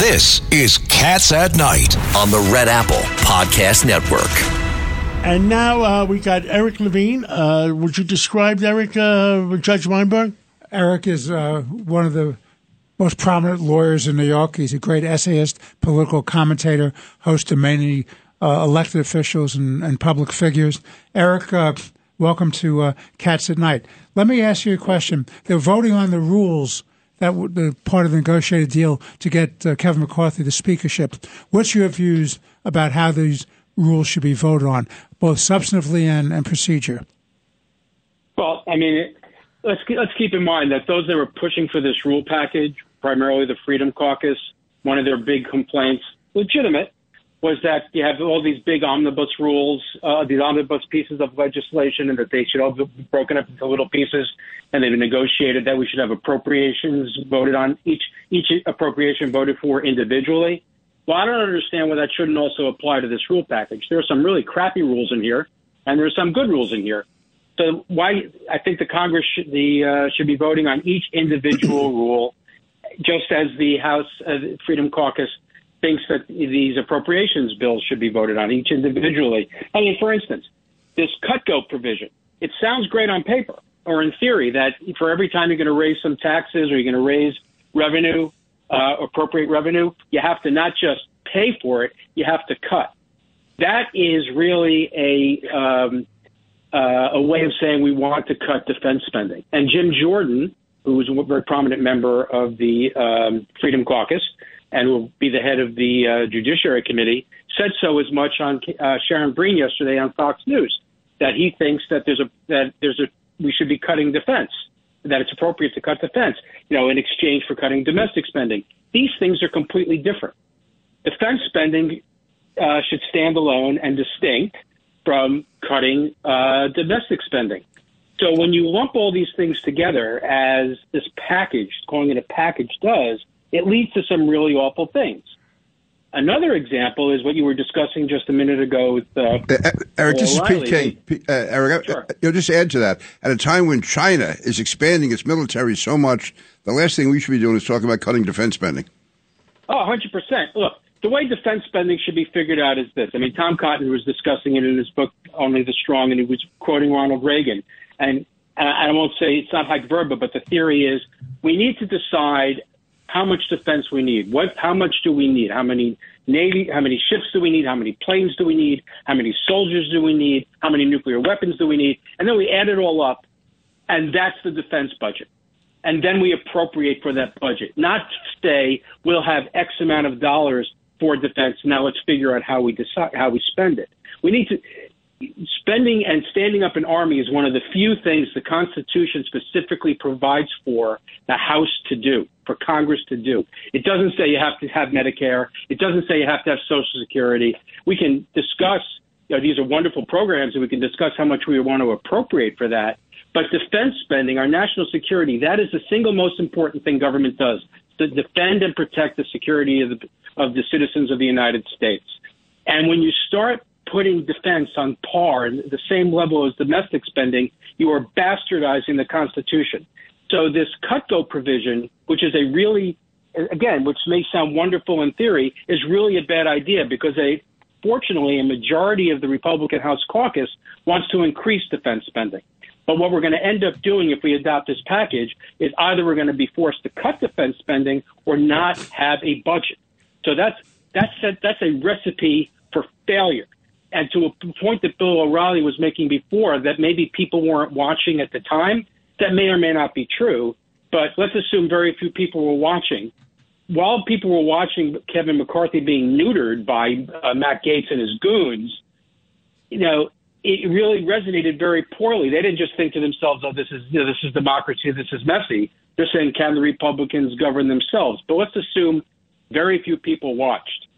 This is Cats at Night on the Red Apple Podcast Network. And now uh, we got Eric Levine. Uh, would you describe Eric, uh, Judge Weinberg? Eric is uh, one of the most prominent lawyers in New York. He's a great essayist, political commentator, host of many uh, elected officials and, and, public figures. Eric, uh, welcome to Cats at Night. Let me ask you a question. They're voting on the rules that the part of the negotiated deal to get uh, Kevin McCarthy the speakership. What's your views about how these rules should be voted on, both substantively and, and procedure? Well, I mean, let's let's keep in mind that those that were pushing for this rule package, primarily the Freedom Caucus, one of their big complaints, legitimate, was that you have all these big omnibus rules, uh, these omnibus pieces of legislation, and that they should all be broken up into little pieces. And they've negotiated that we should have appropriations voted on each each appropriation voted for individually. Well, I don't understand why that shouldn't also apply to this rule package. There are some really crappy rules in here, and there are some good rules in here. So why I think the Congress should, the, uh, should be voting on each individual rule, just as the House uh, Freedom Caucus thinks that these appropriations bills should be voted on each individually. I mean, for instance, this cut-go provision. It sounds great on paper or in theory that for every time you're going to raise some taxes or you're going to raise revenue, uh, appropriate revenue, you have to not just pay for it, you have to cut. That is really a um, uh, a way of saying we want to cut defense spending. And Jim Jordan, who was a very prominent member of the um, Freedom Caucus, and will be the head of the uh, Judiciary Committee, said so as much on uh, Shannon Bream yesterday on Fox News that he thinks that there's a that there's a we should be cutting defense, that it's appropriate to cut defense, you know, in exchange for cutting domestic spending. These things are completely different. Defense spending uh, should stand alone and distinct from cutting uh, domestic spending. So when you lump all these things together, as this package, calling it a package, does, it leads to some really awful things. Another example is what you were discussing just a minute ago with uh, uh, Eric. This is Pete King. Uh, Eric, sure. you'll just add to that. At a time when China is expanding its military so much, the last thing we should be doing is talking about cutting defense spending. Oh, 100%. Look, the way defense spending should be figured out is this. I mean, Tom Cotton was discussing it in his book, Only the Strong, and he was quoting Ronald Reagan. And I won't say it's not hyperbole, but the theory is we need to decide how much defense we need. What, how much do we need? How many navy? How many ships do we need? How many planes do we need? How many soldiers do we need? How many nuclear weapons do we need? And then we add it all up, and that's the defense budget. And then we appropriate for that budget, not say we'll have X amount of dollars for defense. Now let's figure out how we decide how we spend it. We need to spending and standing up an army is one of the few things the Constitution specifically provides for the House to do, for Congress to do. It doesn't say you have to have Medicare. It doesn't say you have to have Social Security. We can discuss, you know, these are wonderful programs, and we can discuss how much we want to appropriate for that. But defense spending, our national security, that is the single most important thing government does to defend and protect the security of the, of the citizens of the United States. And when you start putting defense on par, the same level as domestic spending, you are bastardizing the Constitution. So this cut-go provision, which is a really, again, which may sound wonderful in theory, is really a bad idea because a, fortunately, a majority of the Republican House caucus wants to increase defense spending. But what we're going to end up doing if we adopt this package is either we're going to be forced to cut defense spending or not have a budget. So that's that's a, that's a recipe for failure and to a point that Bill O'Reilly was making before, that maybe people weren't watching at the time, that may or may not be true. But let's assume very few people were watching. While people were watching Kevin McCarthy being neutered by uh, Matt Gaetz and his goons, you know, it really resonated very poorly. They didn't just think to themselves, "Oh, this is you know, this is democracy. This is messy." They're saying, "Can the Republicans govern themselves?" But let's assume very few people watched.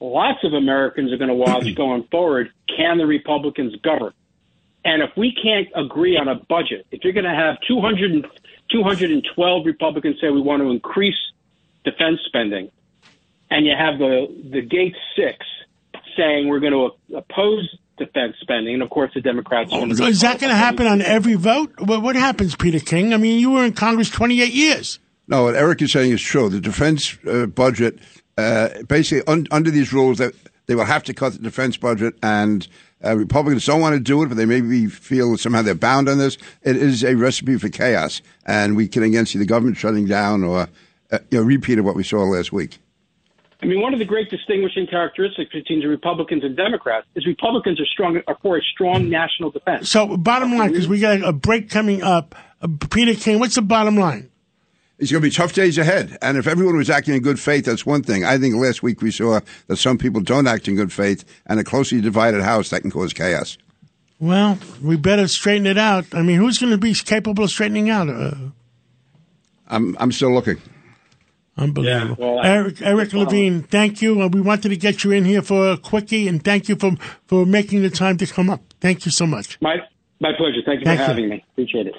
Lots of Americans are going to watch going forward. Can the Republicans govern? And if we can't agree on a budget, if you're going to have 200, 212 Republicans say we want to increase defense spending, and you have the the Gaetz six saying we're going to oppose defense spending, and of course the Democrats. Oh, is that going to happen on every vote? What, what happens, Peter King? I mean, you were in Congress 28 years. No, what Eric is saying is true. The defense uh, budget, uh, basically, un- under these rules, that they will have to cut the defense budget, and uh, Republicans don't want to do it, but they maybe feel somehow they're bound on this. It is a recipe for chaos, and we can again see the government shutting down or uh, you know, repeat of what we saw last week. I mean, one of the great distinguishing characteristics between the Republicans and Democrats is Republicans are strong are for a strong national defense. So, bottom line, because we got a break coming up, uh, Peter King, what's the bottom line? It's going to be tough days ahead. And if everyone was acting in good faith, that's one thing. I think last week we saw that some people don't act in good faith, and a closely divided house that can cause chaos. Well, we better straighten it out. I mean, who's going to be capable of straightening out? Uh, I'm I'm still looking. Unbelievable. Yeah, well, Eric, Eric Levine, thank you. Uh, we wanted to get you in here for a quickie, and thank you for, for making the time to come up. Thank you so much. My, my pleasure. Thank you Thank for you. having me. Appreciate it.